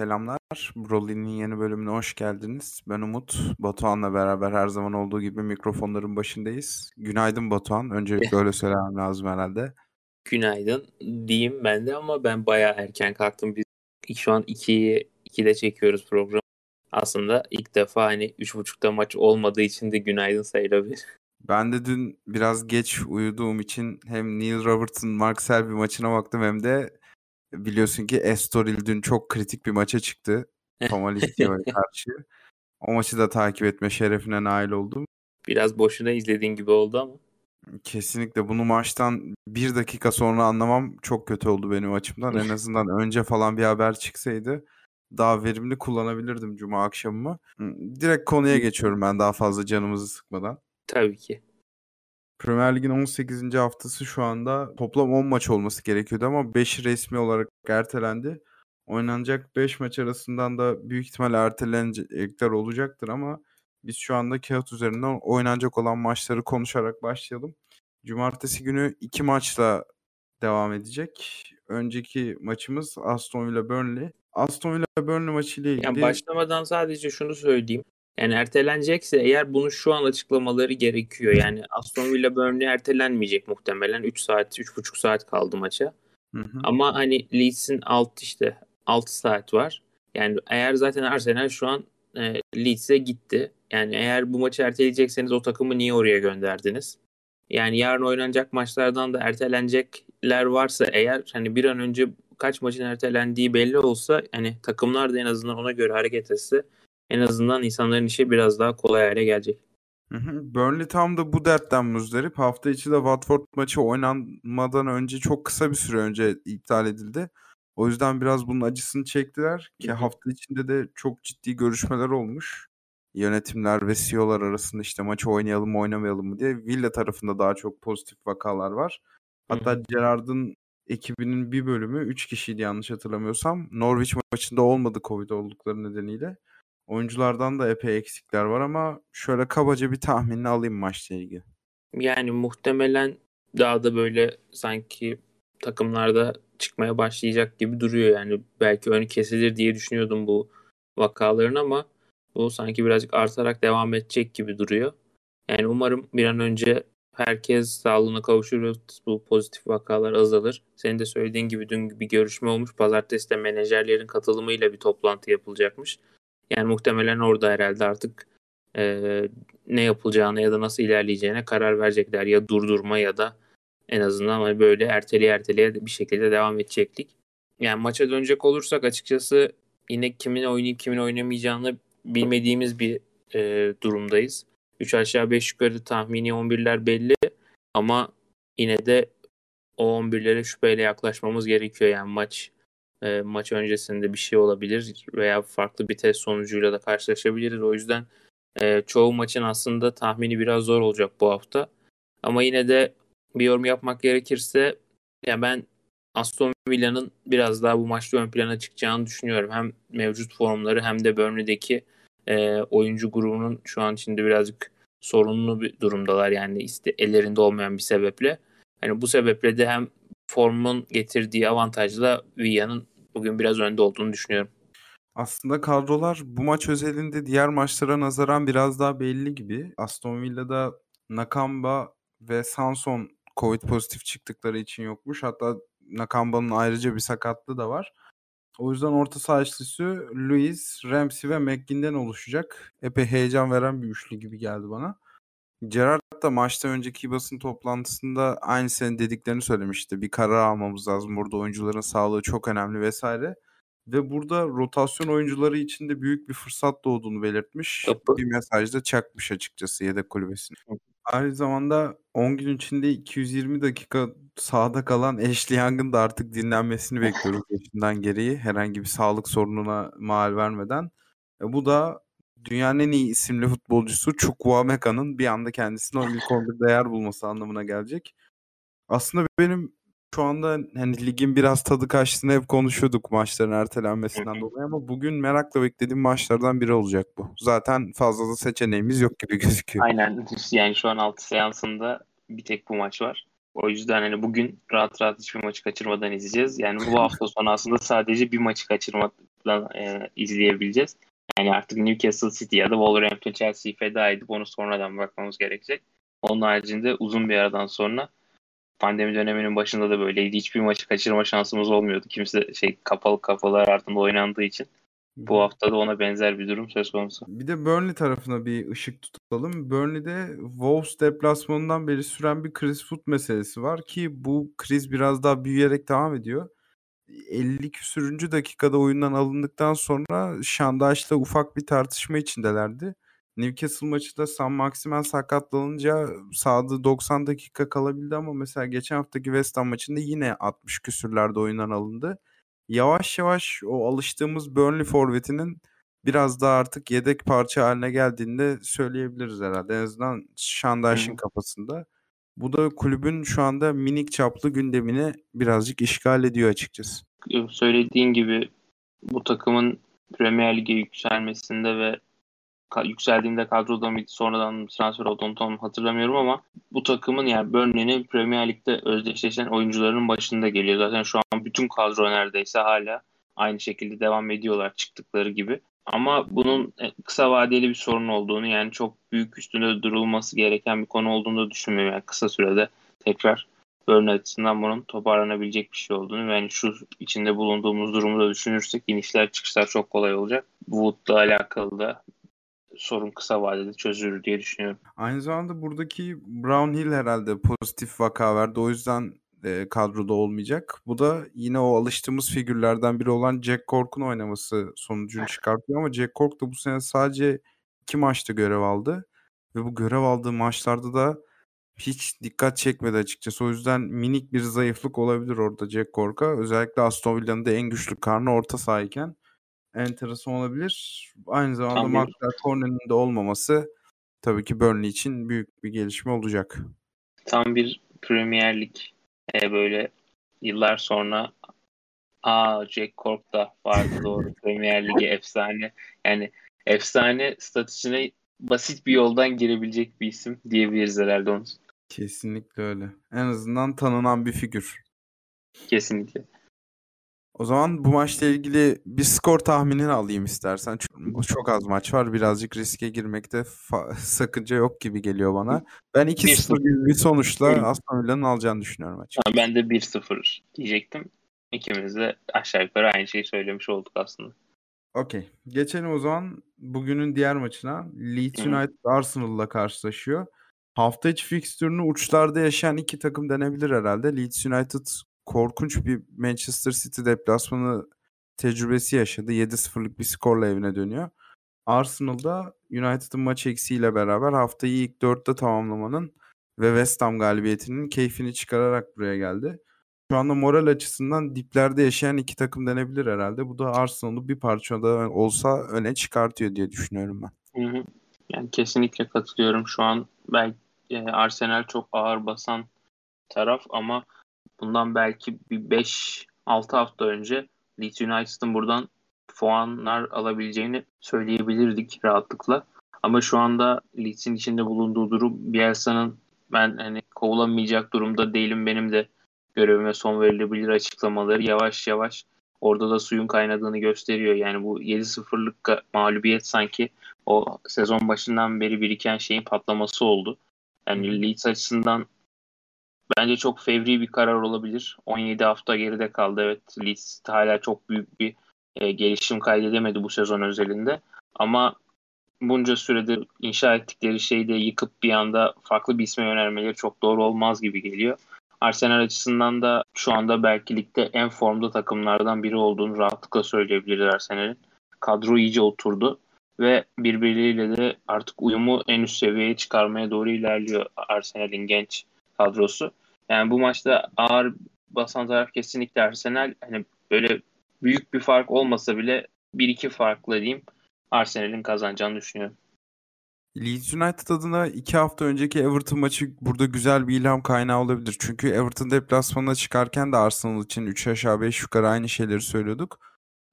Selamlar. Broly'nin yeni bölümüne hoş geldiniz. Ben Umut. Batuhan'la beraber her zaman olduğu gibi mikrofonların başındayız. Günaydın Batuhan. Öncelikle öyle söylemem lazım herhalde. Günaydın diyeyim ben de ama ben bayağı erken kalktım. Biz şu an 2'yi 2'de çekiyoruz programı. Aslında ilk defa hani 3.30'da maç olmadığı için de günaydın sayılabilir. Ben de dün biraz geç uyuduğum için hem Neil Robertson, Mark Selby maçına baktım hem de biliyorsun ki Estoril dün çok kritik bir maça çıktı. Tomalisio'ya karşı. O maçı da takip etme şerefine nail oldum. Biraz boşuna izlediğin gibi oldu ama. Kesinlikle bunu maçtan bir dakika sonra anlamam çok kötü oldu benim açımdan. En azından önce falan bir haber çıksaydı daha verimli kullanabilirdim cuma akşamımı. Direkt konuya geçiyorum ben daha fazla canımızı sıkmadan. Tabii ki. Premier Lig'in 18. haftası şu anda toplam 10 maç olması gerekiyordu ama 5'i resmi olarak ertelendi. Oynanacak 5 maç arasından da büyük ihtimalle ertelenecekler olacaktır ama biz şu anda kağıt üzerinden oynanacak olan maçları konuşarak başlayalım. Cumartesi günü 2 maçla devam edecek. Önceki maçımız Aston Villa Burnley. Aston Villa Burnley maçı ile ilgili... Yani başlamadan sadece şunu söyleyeyim. Yani ertelenecekse eğer bunu şu an açıklamaları gerekiyor. Yani Aston Villa Burnley ertelenmeyecek muhtemelen. 3 saat, 3,5 saat kaldı maça. Hı hı. Ama hani Leeds'in alt işte 6 saat var. Yani eğer zaten Arsenal şu an e, Leeds'e gitti. Yani eğer bu maçı erteleyecekseniz o takımı niye oraya gönderdiniz? Yani yarın oynanacak maçlardan da ertelenecekler varsa eğer hani bir an önce kaç maçın ertelendiği belli olsa hani takımlar da en azından ona göre hareket etse en azından insanların işi biraz daha kolay hale gelecek. Burnley tam da bu dertten muzdarip. Hafta içi de Watford maçı oynanmadan önce çok kısa bir süre önce iptal edildi. O yüzden biraz bunun acısını çektiler ki hafta içinde de çok ciddi görüşmeler olmuş. Yönetimler ve CEO'lar arasında işte maçı oynayalım mı oynamayalım mı diye. Villa tarafında daha çok pozitif vakalar var. Hatta Gerard'ın ekibinin bir bölümü 3 kişiydi yanlış hatırlamıyorsam. Norwich maçında olmadı Covid oldukları nedeniyle. Oyunculardan da epey eksikler var ama şöyle kabaca bir tahminini alayım maçla ilgili. Yani muhtemelen daha da böyle sanki takımlarda çıkmaya başlayacak gibi duruyor. Yani belki önü kesilir diye düşünüyordum bu vakaların ama bu sanki birazcık artarak devam edecek gibi duruyor. Yani umarım bir an önce herkes sağlığına kavuşur bu pozitif vakalar azalır. Senin de söylediğin gibi dün bir görüşme olmuş. Pazartesi de menajerlerin katılımıyla bir toplantı yapılacakmış. Yani muhtemelen orada herhalde artık e, ne yapılacağını ya da nasıl ilerleyeceğine karar verecekler. Ya durdurma ya da en azından hani böyle erteleye erteleye bir şekilde devam edecektik. Yani maça dönecek olursak açıkçası yine kimin oynayıp kimin oynamayacağını bilmediğimiz bir e, durumdayız. 3 aşağı 5 yukarı tahmini 11'ler belli ama yine de o 11'lere şüpheyle yaklaşmamız gerekiyor. Yani maç e, maç öncesinde bir şey olabilir veya farklı bir test sonucuyla da karşılaşabiliriz. O yüzden e, çoğu maçın aslında tahmini biraz zor olacak bu hafta. Ama yine de bir yorum yapmak gerekirse yani ben Aston Villa'nın biraz daha bu maçta ön plana çıkacağını düşünüyorum. Hem mevcut formları hem de Burnley'deki e, oyuncu grubunun şu an içinde birazcık sorunlu bir durumdalar. Yani iste, ellerinde olmayan bir sebeple. Yani bu sebeple de hem formun getirdiği avantajla Villa'nın bugün biraz önde olduğunu düşünüyorum. Aslında kadrolar bu maç özelinde diğer maçlara nazaran biraz daha belli gibi. Aston Villa'da Nakamba ve Sanson Covid pozitif çıktıkları için yokmuş. Hatta Nakamba'nın ayrıca bir sakatlığı da var. O yüzden orta saha üçlüsü Luis, Ramsey ve McGinn'den oluşacak. Epey heyecan veren bir üçlü gibi geldi bana. Gerard da maçta önceki basın toplantısında aynı senin dediklerini söylemişti. Bir karar almamız lazım. Burada oyuncuların sağlığı çok önemli vesaire. Ve burada rotasyon oyuncuları için de büyük bir fırsat doğduğunu belirtmiş. Kapı. Bir mesajda çakmış açıkçası yedek kulübesine. Aynı zamanda 10 gün içinde 220 dakika sahada kalan Ashley Young'ın da artık dinlenmesini bekliyoruz yaşından gereği. Herhangi bir sağlık sorununa mal vermeden. E bu da dünyanın en iyi isimli futbolcusu Chukwuemeka'nın bir anda kendisine o ilk 11'de yer bulması anlamına gelecek. Aslında benim şu anda hani ligin biraz tadı kaçtığını hep konuşuyorduk maçların ertelenmesinden dolayı ama bugün merakla beklediğim maçlardan biri olacak bu. Zaten fazla da seçeneğimiz yok gibi gözüküyor. Aynen yani şu an 6 seansında bir tek bu maç var. O yüzden hani bugün rahat rahat hiçbir maçı kaçırmadan izleyeceğiz. Yani bu hafta sonu aslında sadece bir maçı kaçırma e, izleyebileceğiz. Yani artık Newcastle City ya da Wolverhampton Chelsea'yi feda edip onu sonradan bakmamız gerekecek. Onun haricinde uzun bir aradan sonra pandemi döneminin başında da böyleydi. Hiçbir maçı kaçırma şansımız olmuyordu. Kimse şey kapalı kafalar ardında oynandığı için. Bu hafta da ona benzer bir durum söz konusu. Bir de Burnley tarafına bir ışık tutalım. Burnley'de Wolves deplasmanından beri süren bir kriz foot meselesi var ki bu kriz biraz daha büyüyerek devam ediyor. 50 küsürüncü dakikada oyundan alındıktan sonra Şandaş'la ufak bir tartışma içindelerdi. Newcastle maçında Sam Maximen sakatlanınca sahada 90 dakika kalabildi ama mesela geçen haftaki West Ham maçında yine 60 küsürlerde oyundan alındı. Yavaş yavaş o alıştığımız Burnley forvetinin biraz daha artık yedek parça haline geldiğini söyleyebiliriz herhalde. En azından Şandaş'ın kafasında. Bu da kulübün şu anda minik çaplı gündemini birazcık işgal ediyor açıkçası. Söylediğin gibi bu takımın Premier Lig'e yükselmesinde ve yükseldiğinde kadroda mıydı sonradan transfer oldu tam hatırlamıyorum ama bu takımın yani Burnley'nin Premier Lig'de özdeşleşen oyuncuların başında geliyor. Zaten şu an bütün kadro neredeyse hala aynı şekilde devam ediyorlar çıktıkları gibi. Ama bunun e, kısa vadeli bir sorun olduğunu yani çok büyük üstünde durulması gereken bir konu olduğunu da düşünmüyorum. Yani kısa sürede tekrar Burnley açısından bunun toparlanabilecek bir şey olduğunu yani şu içinde bulunduğumuz durumu da düşünürsek inişler çıkışlar çok kolay olacak. Wood'la alakalı da sorun kısa vadede çözülür diye düşünüyorum. Aynı zamanda buradaki Brown Hill herhalde pozitif vaka verdi. O yüzden e, kadroda olmayacak. Bu da yine o alıştığımız figürlerden biri olan Jack Cork'un oynaması sonucunu çıkartıyor ama Jack Cork da bu sene sadece iki maçta görev aldı. Ve bu görev aldığı maçlarda da hiç dikkat çekmedi açıkçası. O yüzden minik bir zayıflık olabilir orada Jack Cork'a. Özellikle Aston Villa'nın da en güçlü karnı orta sahayken enteresan olabilir. Aynı zamanda Tam Maxwell Cornet'in de olmaması tabii ki Burnley için büyük bir gelişme olacak. Tam bir Premier Lig e, böyle yıllar sonra aa Jack Cork da vardı doğru Premier Lig'e efsane. Yani efsane statüsüne basit bir yoldan girebilecek bir isim diyebiliriz herhalde onu. Kesinlikle öyle. En azından tanınan bir figür. Kesinlikle. O zaman bu maçla ilgili bir skor tahminini alayım istersen. Çünkü çok az maç var. Birazcık riske girmekte sakınca yok gibi geliyor bana. Ben 2-0 gibi bir sonuçla Aston Villa'nın alacağını düşünüyorum açıkçası. Ben de 1-0 diyecektim. İkimiz de aşağı yukarı aynı şeyi söylemiş olduk aslında. Okey. Geçelim o zaman bugünün diğer maçına. Leeds United Arsenal'la karşılaşıyor. Hafta içi fikstürünü uçlarda yaşayan iki takım denebilir herhalde. Leeds United korkunç bir Manchester City deplasmanı tecrübesi yaşadı. 7-0'lık bir skorla evine dönüyor. Arsenal'da United'ın maç eksiğiyle beraber haftayı ilk dörtte tamamlamanın ve West Ham galibiyetinin keyfini çıkararak buraya geldi. Şu anda moral açısından diplerde yaşayan iki takım denebilir herhalde. Bu da Arsenal'ı bir parça da olsa öne çıkartıyor diye düşünüyorum ben. Hı hı. Yani kesinlikle katılıyorum. Şu an belki e, Arsenal çok ağır basan taraf ama bundan belki bir 5-6 hafta önce Leeds United'ın buradan puanlar alabileceğini söyleyebilirdik rahatlıkla. Ama şu anda Leeds'in içinde bulunduğu durum Bielsa'nın ben hani kovulamayacak durumda değilim benim de görevime son verilebilir açıklamaları yavaş yavaş orada da suyun kaynadığını gösteriyor. Yani bu 7-0'lık mağlubiyet sanki o sezon başından beri biriken şeyin patlaması oldu. Yani Leeds açısından bence çok fevri bir karar olabilir. 17 hafta geride kaldı. Evet Leeds hala çok büyük bir e, gelişim kaydedemedi bu sezon özelinde. Ama bunca süredir inşa ettikleri şeyi de yıkıp bir anda farklı bir isme yönelmeleri çok doğru olmaz gibi geliyor. Arsenal açısından da şu anda belki ligde en formda takımlardan biri olduğunu rahatlıkla söyleyebiliriz Arsenal'in. Kadro iyice oturdu ve birbirleriyle de artık uyumu en üst seviyeye çıkarmaya doğru ilerliyor Arsenal'in genç kadrosu. Yani bu maçta ağır basan taraf kesinlikle Arsenal. Hani böyle büyük bir fark olmasa bile bir iki farklı diyeyim Arsenal'in kazanacağını düşünüyorum. Leeds United adına iki hafta önceki Everton maçı burada güzel bir ilham kaynağı olabilir. Çünkü Everton deplasmanına çıkarken de Arsenal için 3 aşağı 5 yukarı aynı şeyleri söylüyorduk.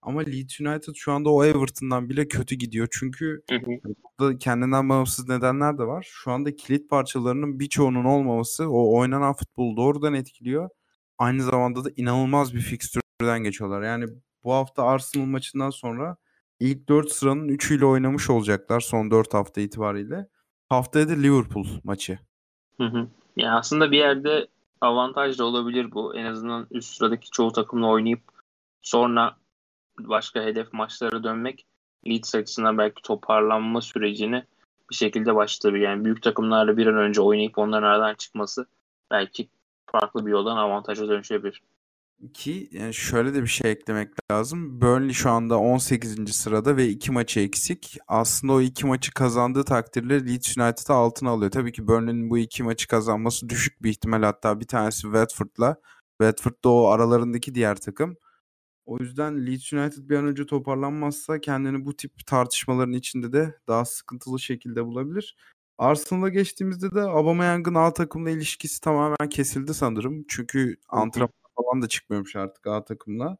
Ama Leeds United şu anda o Everton'dan bile kötü gidiyor. Çünkü Hı hı. burada kendinden bağımsız nedenler de var. Şu anda kilit parçalarının birçoğunun olmaması o oynanan futbolu doğrudan etkiliyor. Aynı zamanda da inanılmaz bir fikstürden geçiyorlar. Yani bu hafta Arsenal maçından sonra ilk 4 sıranın 3'üyle oynamış olacaklar son 4 hafta itibariyle. Haftaya da Liverpool maçı. Hı hı. Yani aslında bir yerde avantaj da olabilir bu. En azından üst sıradaki çoğu takımla oynayıp sonra başka hedef maçlara dönmek Leeds açısından belki toparlanma sürecini bir şekilde başlatabilir. Yani büyük takımlarla bir an önce oynayıp onların aradan çıkması belki farklı bir yoldan avantaja dönüşebilir. Ki yani şöyle de bir şey eklemek lazım. Burnley şu anda 18. sırada ve 2 maçı eksik. Aslında o 2 maçı kazandığı takdirde Leeds United'ı altına alıyor. Tabii ki Burnley'nin bu 2 maçı kazanması düşük bir ihtimal. Hatta bir tanesi Watford'la. Watford da o aralarındaki diğer takım. O yüzden Leeds United bir an önce toparlanmazsa kendini bu tip tartışmaların içinde de daha sıkıntılı şekilde bulabilir. Arsenal'a geçtiğimizde de Aubameyang'ın A takımla ilişkisi tamamen kesildi sanırım. Çünkü antrenman falan da çıkmıyormuş artık A takımla.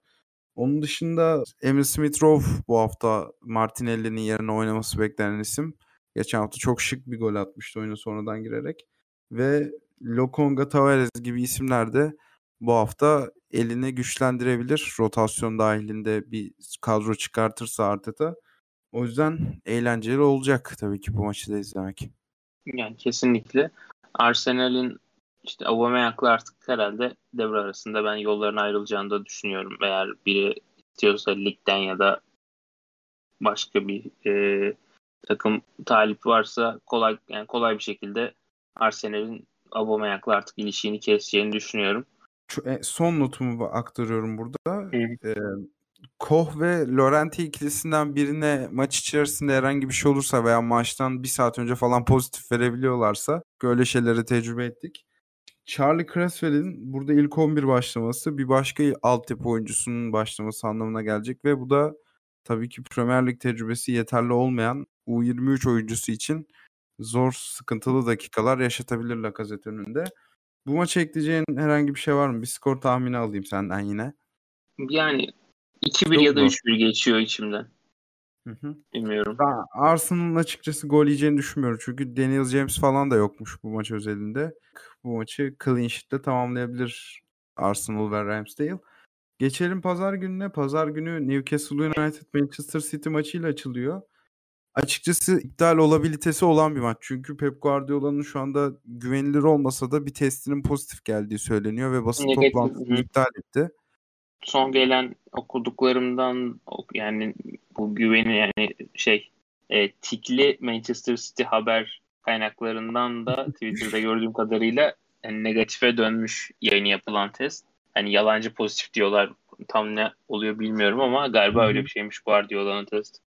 Onun dışında Emil Smith-Rowe bu hafta Martinelli'nin yerine oynaması beklenen isim. Geçen hafta çok şık bir gol atmıştı oyuna sonradan girerek. Ve Lokonga Tavares gibi isimler de bu hafta elini güçlendirebilir. Rotasyon dahilinde bir kadro çıkartırsa Arteta. O yüzden eğlenceli olacak tabii ki bu maçı da izlemek. Yani kesinlikle. Arsenal'in işte Aubameyang'la artık herhalde devre arasında ben yolların ayrılacağını da düşünüyorum. Eğer biri istiyorsa ligden ya da başka bir e, takım talip varsa kolay yani kolay bir şekilde Arsenal'in Aubameyang'la artık ilişiğini keseceğini düşünüyorum. E, son notumu aktarıyorum burada. E, Koh ve Lorente ikilisinden birine maç içerisinde herhangi bir şey olursa veya maçtan bir saat önce falan pozitif verebiliyorlarsa böyle şeyleri tecrübe ettik. Charlie Cresswell'in burada ilk 11 başlaması bir başka altyapı oyuncusunun başlaması anlamına gelecek ve bu da tabii ki Premier Lig tecrübesi yeterli olmayan U23 oyuncusu için zor, sıkıntılı dakikalar yaşatabilir Lacazette önünde. Bu maça ekleyeceğin herhangi bir şey var mı? Bir skor tahmini alayım senden yine. Yani 2-1 ya da 3-1 geçiyor içimden. Hı hı. Bilmiyorum. Ben Arsenal'ın açıkçası gol yiyeceğini düşünmüyorum. Çünkü Daniel James falan da yokmuş bu maç özelinde. Bu maçı clean sheet'le tamamlayabilir Arsenal ve Ramsdale. Geçelim pazar gününe. Pazar günü Newcastle United Manchester City maçıyla açılıyor. Açıkçası iptal olabilitesi olan bir maç. Çünkü Pep Guardiola'nın şu anda güvenilir olmasa da bir testinin pozitif geldiği söyleniyor ve basın Negatif, toplantısını iptal etti. Son gelen okuduklarımdan ok- yani bu güveni yani şey e, tikli Manchester City haber kaynaklarından da Twitter'da gördüğüm kadarıyla yani negatife dönmüş yayını yapılan test. Hani yalancı pozitif diyorlar. Tam ne oluyor bilmiyorum ama galiba öyle bir şeymiş Guardiola'nın test.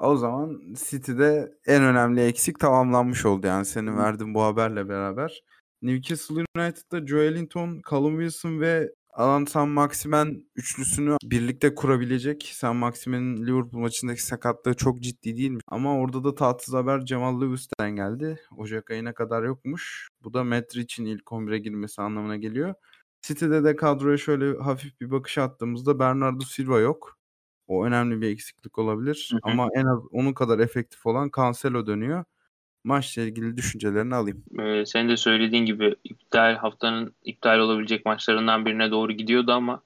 O zaman City'de en önemli eksik tamamlanmış oldu yani senin verdiğin bu haberle beraber. Newcastle United'da Joelinton, Callum Wilson ve Alan San Maximen üçlüsünü birlikte kurabilecek. San Maximen'in Liverpool maçındaki sakatlığı çok ciddi değilmiş. Ama orada da tatsız haber Cemal Lewis'ten geldi. Ocak ayına kadar yokmuş. Bu da Medrich'in ilk 11'e girmesi anlamına geliyor. City'de de kadroya şöyle hafif bir bakış attığımızda Bernardo Silva yok. O önemli bir eksiklik olabilir. Hı hı. Ama en az onun kadar efektif olan Cancelo dönüyor. Maçla ilgili düşüncelerini alayım. Ee, senin de söylediğin gibi iptal haftanın iptal olabilecek maçlarından birine doğru gidiyordu ama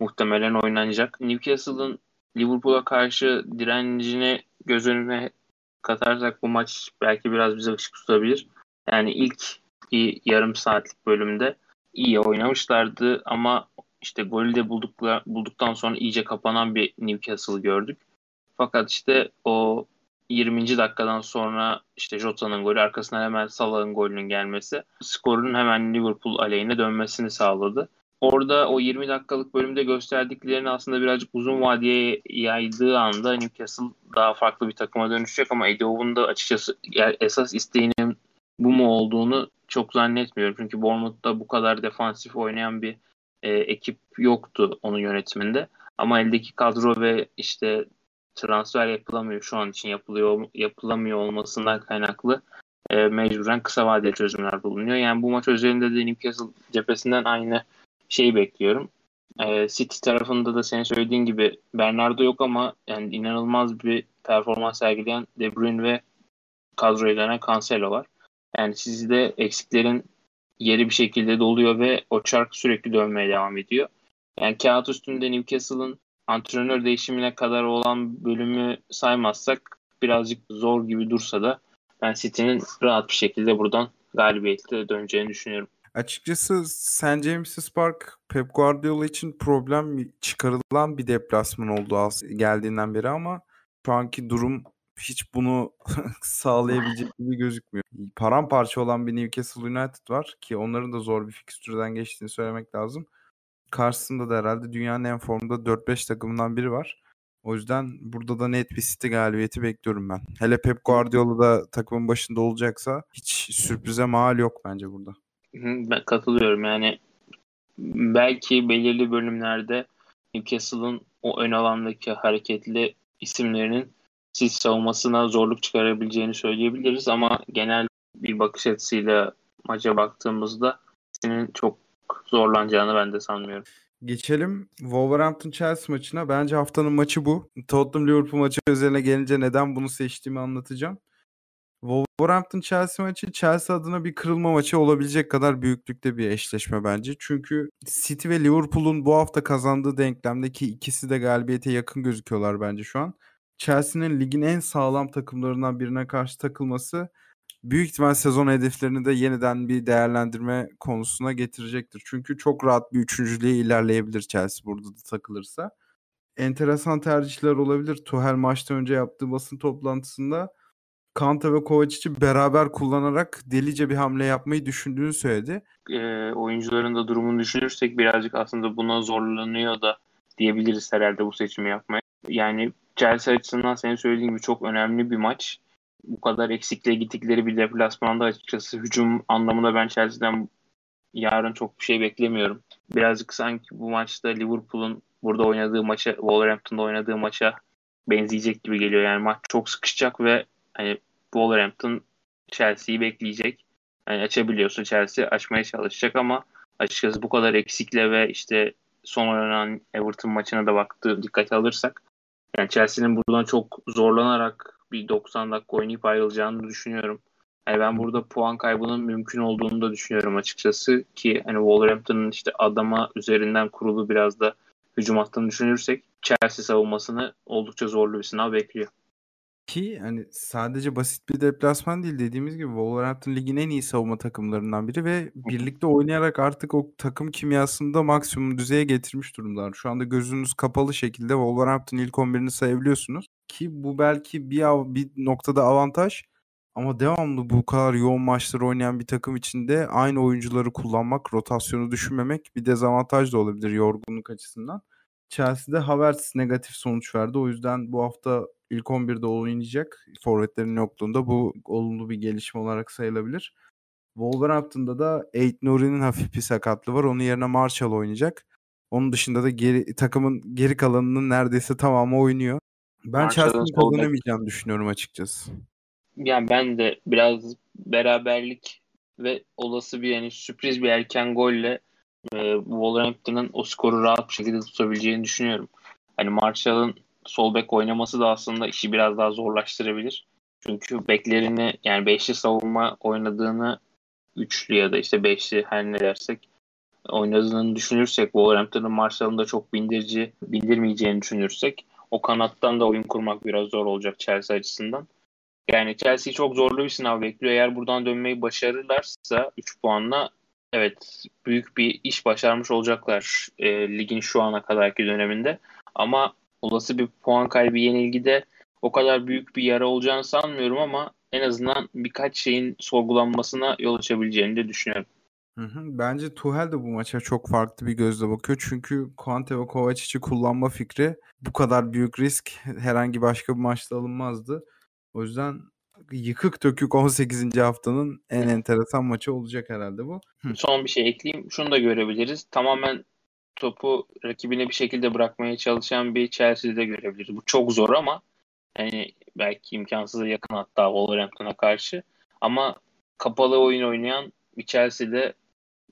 muhtemelen oynanacak. Newcastle'ın Liverpool'a karşı direncini göz önüne katarsak bu maç belki biraz bize ışık tutabilir. Yani ilk yarım saatlik bölümde iyi oynamışlardı ama işte golü de bulduklar, bulduktan sonra iyice kapanan bir Newcastle gördük. Fakat işte o 20. dakikadan sonra işte Jota'nın golü arkasından hemen Salah'ın golünün gelmesi skorun hemen Liverpool aleyhine dönmesini sağladı. Orada o 20 dakikalık bölümde gösterdiklerini aslında birazcık uzun vadeye yaydığı anda Newcastle daha farklı bir takıma dönüşecek ama Eddie da açıkçası esas isteğinin bu mu olduğunu çok zannetmiyorum. Çünkü Bournemouth'ta bu kadar defansif oynayan bir e, ekip yoktu onun yönetiminde. Ama eldeki kadro ve işte transfer yapılamıyor şu an için yapılıyor yapılamıyor olmasından kaynaklı e, mecburen kısa vadeli çözümler bulunuyor. Yani bu maç özelinde de Newcastle cephesinden aynı şeyi bekliyorum. E, City tarafında da senin söylediğin gibi Bernardo yok ama yani inanılmaz bir performans sergileyen De Bruyne ve kadroya dönen Cancelo var. Yani sizde eksiklerin yeri bir şekilde doluyor ve o çark sürekli dönmeye devam ediyor. Yani kağıt üstünde Newcastle'ın antrenör değişimine kadar olan bölümü saymazsak birazcık zor gibi dursa da ben City'nin rahat bir şekilde buradan galibiyetle döneceğini düşünüyorum. Açıkçası St. James's Park Pep Guardiola için problem çıkarılan bir deplasman oldu geldiğinden beri ama şu anki durum hiç bunu sağlayabilecek gibi gözükmüyor. Paramparça olan bir Newcastle United var ki onların da zor bir fikstürden geçtiğini söylemek lazım. Karşısında da herhalde dünyanın en formda 4-5 takımından biri var. O yüzden burada da net bir City galibiyeti bekliyorum ben. Hele Pep Guardiola da takımın başında olacaksa hiç sürprize mal yok bence burada. Ben katılıyorum yani belki belirli bölümlerde Newcastle'ın o ön alandaki hareketli isimlerinin siz savunmasına zorluk çıkarabileceğini söyleyebiliriz ama genel bir bakış açısıyla maça baktığımızda senin çok zorlanacağını ben de sanmıyorum. Geçelim Wolverhampton Chelsea maçına. Bence haftanın maçı bu. Tottenham Liverpool maçı üzerine gelince neden bunu seçtiğimi anlatacağım. Wolverhampton Chelsea maçı Chelsea adına bir kırılma maçı olabilecek kadar büyüklükte bir eşleşme bence. Çünkü City ve Liverpool'un bu hafta kazandığı denklemdeki ikisi de galibiyete yakın gözüküyorlar bence şu an. Chelsea'nin ligin en sağlam takımlarından birine karşı takılması büyük ihtimal sezon hedeflerini de yeniden bir değerlendirme konusuna getirecektir. Çünkü çok rahat bir üçüncülüğe ilerleyebilir Chelsea burada da takılırsa. Enteresan tercihler olabilir. Tuchel maçtan önce yaptığı basın toplantısında Kanta ve Kovacic'i beraber kullanarak delice bir hamle yapmayı düşündüğünü söyledi. E, oyuncuların da durumunu düşünürsek birazcık aslında buna zorlanıyor da diyebiliriz herhalde bu seçimi yapmaya. Yani Chelsea açısından senin söylediğin gibi çok önemli bir maç. Bu kadar eksikliğe gittikleri bir deplasmanda açıkçası hücum anlamında ben Chelsea'den yarın çok bir şey beklemiyorum. Birazcık sanki bu maçta Liverpool'un burada oynadığı maça, Wolverhampton'da oynadığı maça benzeyecek gibi geliyor. Yani maç çok sıkışacak ve hani Wolverhampton Chelsea'yi bekleyecek. Yani açabiliyorsa Chelsea açmaya çalışacak ama açıkçası bu kadar eksikle ve işte son oynanan Everton maçına da baktı dikkat alırsak yani Chelsea'nin buradan çok zorlanarak bir 90 dakika oynayıp ayrılacağını düşünüyorum. Yani ben burada puan kaybının mümkün olduğunu da düşünüyorum açıkçası ki hani Wolverhampton'ın işte adama üzerinden kurulu biraz da hücum hattını düşünürsek Chelsea savunmasını oldukça zorlu bir sınav bekliyor. Ki hani sadece basit bir deplasman değil dediğimiz gibi Wolverhampton ligin en iyi savunma takımlarından biri ve birlikte oynayarak artık o takım kimyasını da maksimum düzeye getirmiş durumdalar. Şu anda gözünüz kapalı şekilde Wolverhampton ilk 11'ini sayabiliyorsunuz. Ki bu belki bir, bir noktada avantaj ama devamlı bu kadar yoğun maçlar oynayan bir takım içinde aynı oyuncuları kullanmak, rotasyonu düşünmemek bir dezavantaj da olabilir yorgunluk açısından. Chelsea'de Havertz negatif sonuç verdi. O yüzden bu hafta ilk 11'de oynayacak. Forvetlerin yokluğunda bu olumlu bir gelişme olarak sayılabilir. Wolverhampton'da da Ait Nuri'nin hafif bir sakatlığı var. Onun yerine Marshall oynayacak. Onun dışında da geri, takımın geri kalanının neredeyse tamamı oynuyor. Ben Chelsea'nin kazanamayacağını düşünüyorum açıkçası. Yani ben de biraz beraberlik ve olası bir yani sürpriz bir erken golle e, Wolverhampton'ın o skoru rahat bir şekilde tutabileceğini düşünüyorum. Hani Marshall'ın sol bek oynaması da aslında işi biraz daha zorlaştırabilir. Çünkü beklerini yani beşli savunma oynadığını üçlü ya da işte beşli her ne dersek oynadığını düşünürsek Wolverhampton'ın Marshall'ın da çok bindirici bindirmeyeceğini düşünürsek o kanattan da oyun kurmak biraz zor olacak Chelsea açısından. Yani Chelsea çok zorlu bir sınav bekliyor. Eğer buradan dönmeyi başarırlarsa 3 puanla evet büyük bir iş başarmış olacaklar e, ligin şu ana kadarki döneminde. Ama olası bir puan kaybı yenilgide o kadar büyük bir yara olacağını sanmıyorum ama en azından birkaç şeyin sorgulanmasına yol açabileceğini de düşünüyorum. Hı hı. Bence Tuhel de bu maça çok farklı bir gözle bakıyor. Çünkü Conte ve Kovacic'i kullanma fikri bu kadar büyük risk herhangi başka bir maçta alınmazdı. O yüzden yıkık dökük 18. haftanın en enteresan maçı olacak herhalde bu. Hı. Son bir şey ekleyeyim. Şunu da görebiliriz. Tamamen topu rakibine bir şekilde bırakmaya çalışan bir Chelsea'de görebiliriz. Bu çok zor ama yani belki imkansıza yakın hatta Wolverhampton'a karşı. Ama kapalı oyun oynayan bir Chelsea'de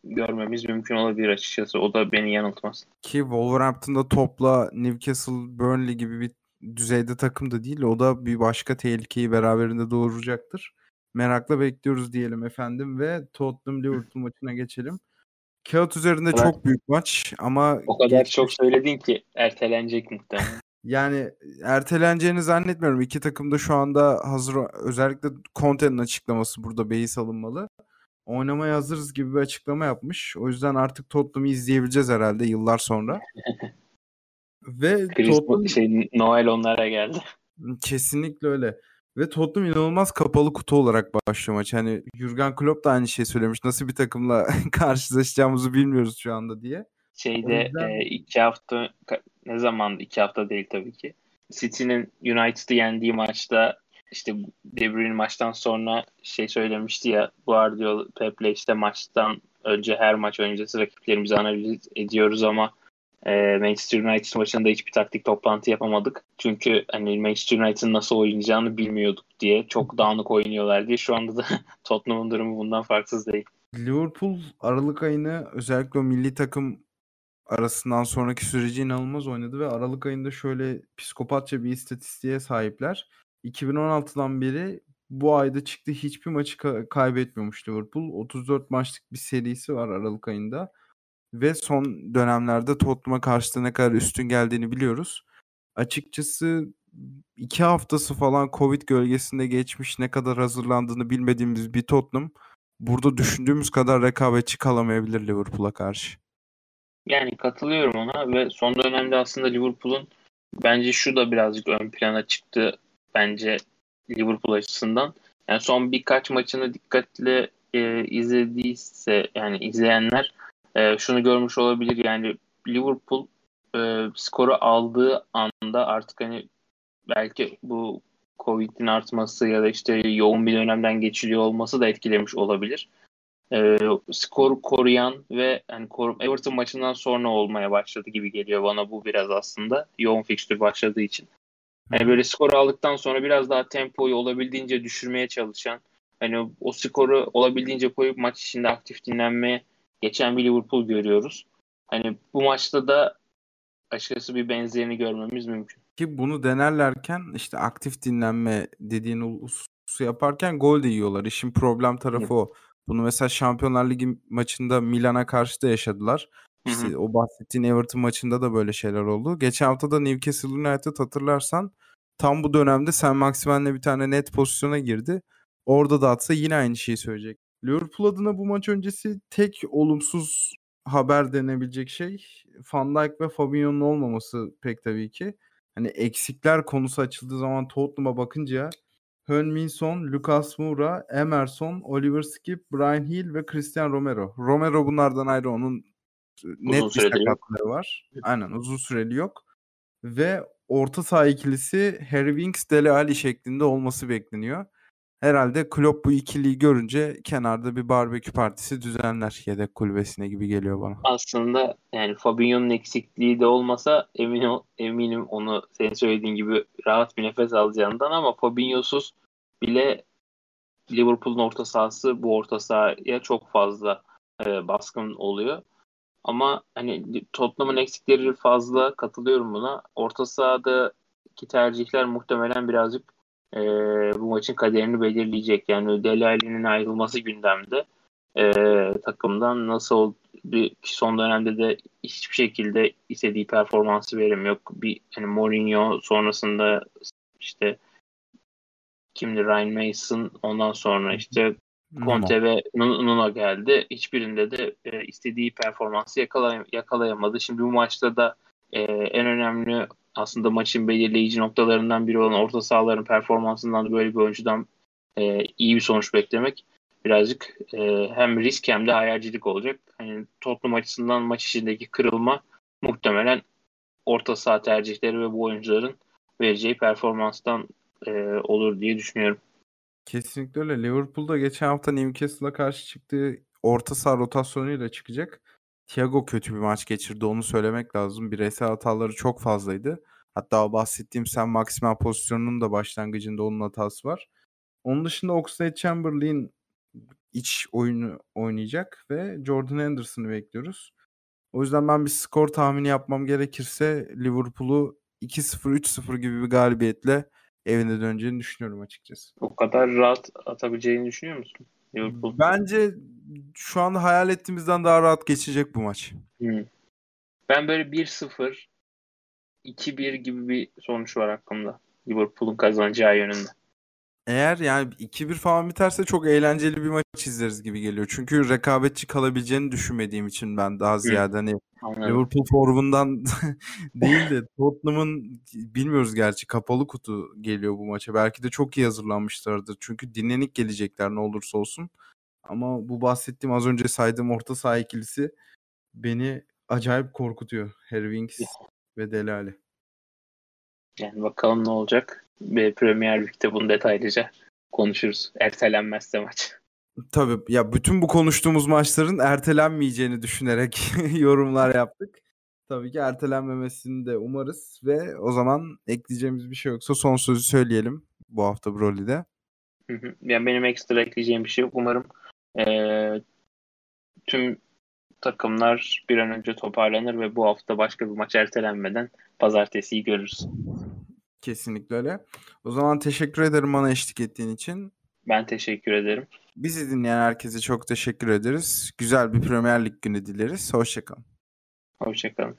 görmemiz mümkün olabilir açıkçası. O da beni yanıltmaz. Ki Wolverhampton'da topla Newcastle, Burnley gibi bir düzeyde takım da değil. O da bir başka tehlikeyi beraberinde doğuracaktır. Merakla bekliyoruz diyelim efendim ve Tottenham Liverpool maçına geçelim. Kağıt üzerinde Evet. çok büyük maç ama O kadar geçmiş- çok söyledin ki ertelenecek muhtemelen. Yani erteleneceğini zannetmiyorum. İki takım da şu anda hazır. Özellikle Conte'nin açıklaması burada beis alınmalı. Oynamaya hazırız gibi bir açıklama yapmış. O yüzden artık Tottenham'ı izleyebileceğiz herhalde yıllar sonra. Ve Chris Tottenham şey, Noel onlara geldi. kesinlikle öyle. Ve Tottenham inanılmaz kapalı kutu olarak başlıyor maç. Hani Jurgen Klopp da aynı şeyi söylemiş. Nasıl bir takımla karşılaşacağımızı bilmiyoruz şu anda diye. Şeyde yüzden- e, iki hafta ne zaman iki hafta değil tabii ki. City'nin United'ı yendiği maçta işte De Bruyne maçtan sonra şey söylemişti ya Guardiola Pep'le işte maçtan önce her maç öncesi rakiplerimizi analiz ediyoruz ama e, Manchester United maçında hiçbir taktik toplantı yapamadık. Çünkü hani Manchester United'ın nasıl oynayacağını bilmiyorduk diye. Çok dağınık oynuyorlar diye. Şu anda da Tottenham'ın durumu bundan farksız değil. Liverpool Aralık ayını özellikle o milli takım arasından sonraki süreci inanılmaz oynadı ve Aralık ayında şöyle psikopatça bir istatistiğe sahipler. 2016'dan beri bu ayda çıktı hiçbir maçı ka- kaybetmiyormuş Liverpool. 34 maçlık bir serisi var Aralık ayında. Ve son dönemlerde Tottenham'a karşı ne kadar üstün geldiğini biliyoruz. Açıkçası iki haftası falan Covid gölgesinde geçmiş ne kadar hazırlandığını bilmediğimiz bir Tottenham burada düşündüğümüz kadar rekabetçi kalamayabilir Liverpool'a karşı. Yani katılıyorum ona ve son dönemde aslında Liverpool'un bence şu da birazcık ön plana çıktı bence Liverpool açısından. Yani son birkaç maçını dikkatle e, izlediyse yani izleyenler e, şunu görmüş olabilir yani Liverpool e, skoru aldığı anda artık hani belki bu Covid'in artması ya da işte yoğun bir dönemden geçiliyor olması da etkilemiş olabilir e, skoru koruyan ve hani koru, Everton maçından sonra olmaya başladı gibi geliyor bana bu biraz aslında yoğun fikstür başladığı için. Hani böyle skor aldıktan sonra biraz daha tempoyu olabildiğince düşürmeye çalışan hani o skoru olabildiğince koyup maç içinde aktif dinlenmeye geçen bir Liverpool görüyoruz. Hani bu maçta da açıkçası bir benzerini görmemiz mümkün. Ki bunu denerlerken işte aktif dinlenme dediğin hususu yaparken gol de yiyorlar. İşin problem tarafı o. Bunu mesela Şampiyonlar Ligi maçında Milan'a karşı da yaşadılar. Hı hı. İşte o bahsettiğin Everton maçında da böyle şeyler oldu. Geçen hafta da Newcastle United hatırlarsan tam bu dönemde Sen Maximen'le bir tane net pozisyona girdi. Orada da atsa yine aynı şeyi söyleyecek. Liverpool adına bu maç öncesi tek olumsuz haber denebilecek şey Van Dijk ve Fabinho'nun olmaması pek tabii ki. Hani eksikler konusu açıldığı zaman Tottenham'a bakınca Heung-min Son, Lucas Moura, Emerson, Oliver Skip, Brian Hill ve Christian Romero. Romero bunlardan ayrı onun net bir süredir yok. sakatlığı var. Aynen uzun süreli yok. Ve orta saha ikilisi Harry Winks, Dele Alli şeklinde olması bekleniyor. Herhalde Klopp bu ikiliyi görünce kenarda bir barbekü partisi düzenler yedek kulübesine gibi geliyor bana. aslında yani Fabinho'nun eksikliği de olmasa emin eminim onu senin söylediğin gibi rahat bir nefes alacağından ama Fabinho'suz bile Liverpool'un orta sahası bu orta sahaya çok fazla e, baskın oluyor. Ama hani Tottenham'ın eksikleri fazla katılıyorum buna. Orta sahadaki tercihler muhtemelen birazcık e, bu maçın kaderini belirleyecek. Yani Dele Alli'nin ayrılması gündemde. E, takımdan nasıl bir son dönemde de hiçbir şekilde istediği performansı veremiyor. Bir hani Mourinho sonrasında işte kimdi Ryan Mason ondan sonra işte Conte ve Nun- Nuno geldi. Hiçbirinde de e, istediği performansı yakalay- yakalayamadı. Şimdi bu maçta da e, en önemli aslında maçın belirleyici noktalarından biri olan orta sahaların performansından da böyle bir oyuncudan e, iyi bir sonuç beklemek birazcık e, hem risk hem de hayalcilik olacak. Hani Tottenham açısından maç içindeki kırılma muhtemelen orta saha tercihleri ve bu oyuncuların vereceği performanstan e, olur diye düşünüyorum. Kesinlikle öyle. Liverpool'da geçen hafta Newcastle'a karşı çıktığı orta saha rotasyonuyla çıkacak. Thiago kötü bir maç geçirdi onu söylemek lazım. Bireysel hataları çok fazlaydı. Hatta o bahsettiğim Sen Maximen pozisyonunun da başlangıcında onun hatası var. Onun dışında Oxlade Chamberlain iç oyunu oynayacak ve Jordan Henderson'ı bekliyoruz. O yüzden ben bir skor tahmini yapmam gerekirse Liverpool'u 2-0 3-0 gibi bir galibiyetle evine döneceğini düşünüyorum açıkçası. O kadar rahat atabileceğini düşünüyor musun? Liverpool. Bence şu anda hayal ettiğimizden daha rahat geçecek bu maç. Hmm. Ben böyle 1-0 2-1 gibi bir sonuç var aklımda. Liverpool'un kazanacağı yönünde. Eğer yani 2-1 falan biterse çok eğlenceli bir maç izleriz gibi geliyor. Çünkü rekabetçi kalabileceğini düşünmediğim için ben daha ziyade hani Anladım. Liverpool formundan değil de Tottenham'ın bilmiyoruz gerçi kapalı kutu geliyor bu maça. Belki de çok iyi hazırlanmışlardır. Çünkü dinlenik gelecekler ne olursa olsun. Ama bu bahsettiğim az önce saydığım orta saha ikilisi beni acayip korkutuyor. Harry Winks ve Dele Alli. Yani bakalım ne olacak. Ve Premier Lig'de bunu detaylıca konuşuruz. Ertelenmezse maç. Tabii ya bütün bu konuştuğumuz maçların ertelenmeyeceğini düşünerek yorumlar yaptık. Tabii ki ertelenmemesini de umarız ve o zaman ekleyeceğimiz bir şey yoksa son sözü söyleyelim bu hafta Broly'de. Hı hı. Yani benim ekstra ekleyeceğim bir şey yok. Umarım eee, tüm takımlar bir an önce toparlanır ve bu hafta başka bir maç ertelenmeden pazartesiyi görürüz. Kesinlikle öyle. O zaman teşekkür ederim bana eşlik ettiğin için. Ben teşekkür ederim. Bizi dinleyen herkese çok teşekkür ederiz. Güzel bir Premier Lig günü dileriz. Hoşçakalın. Hoşçakalın.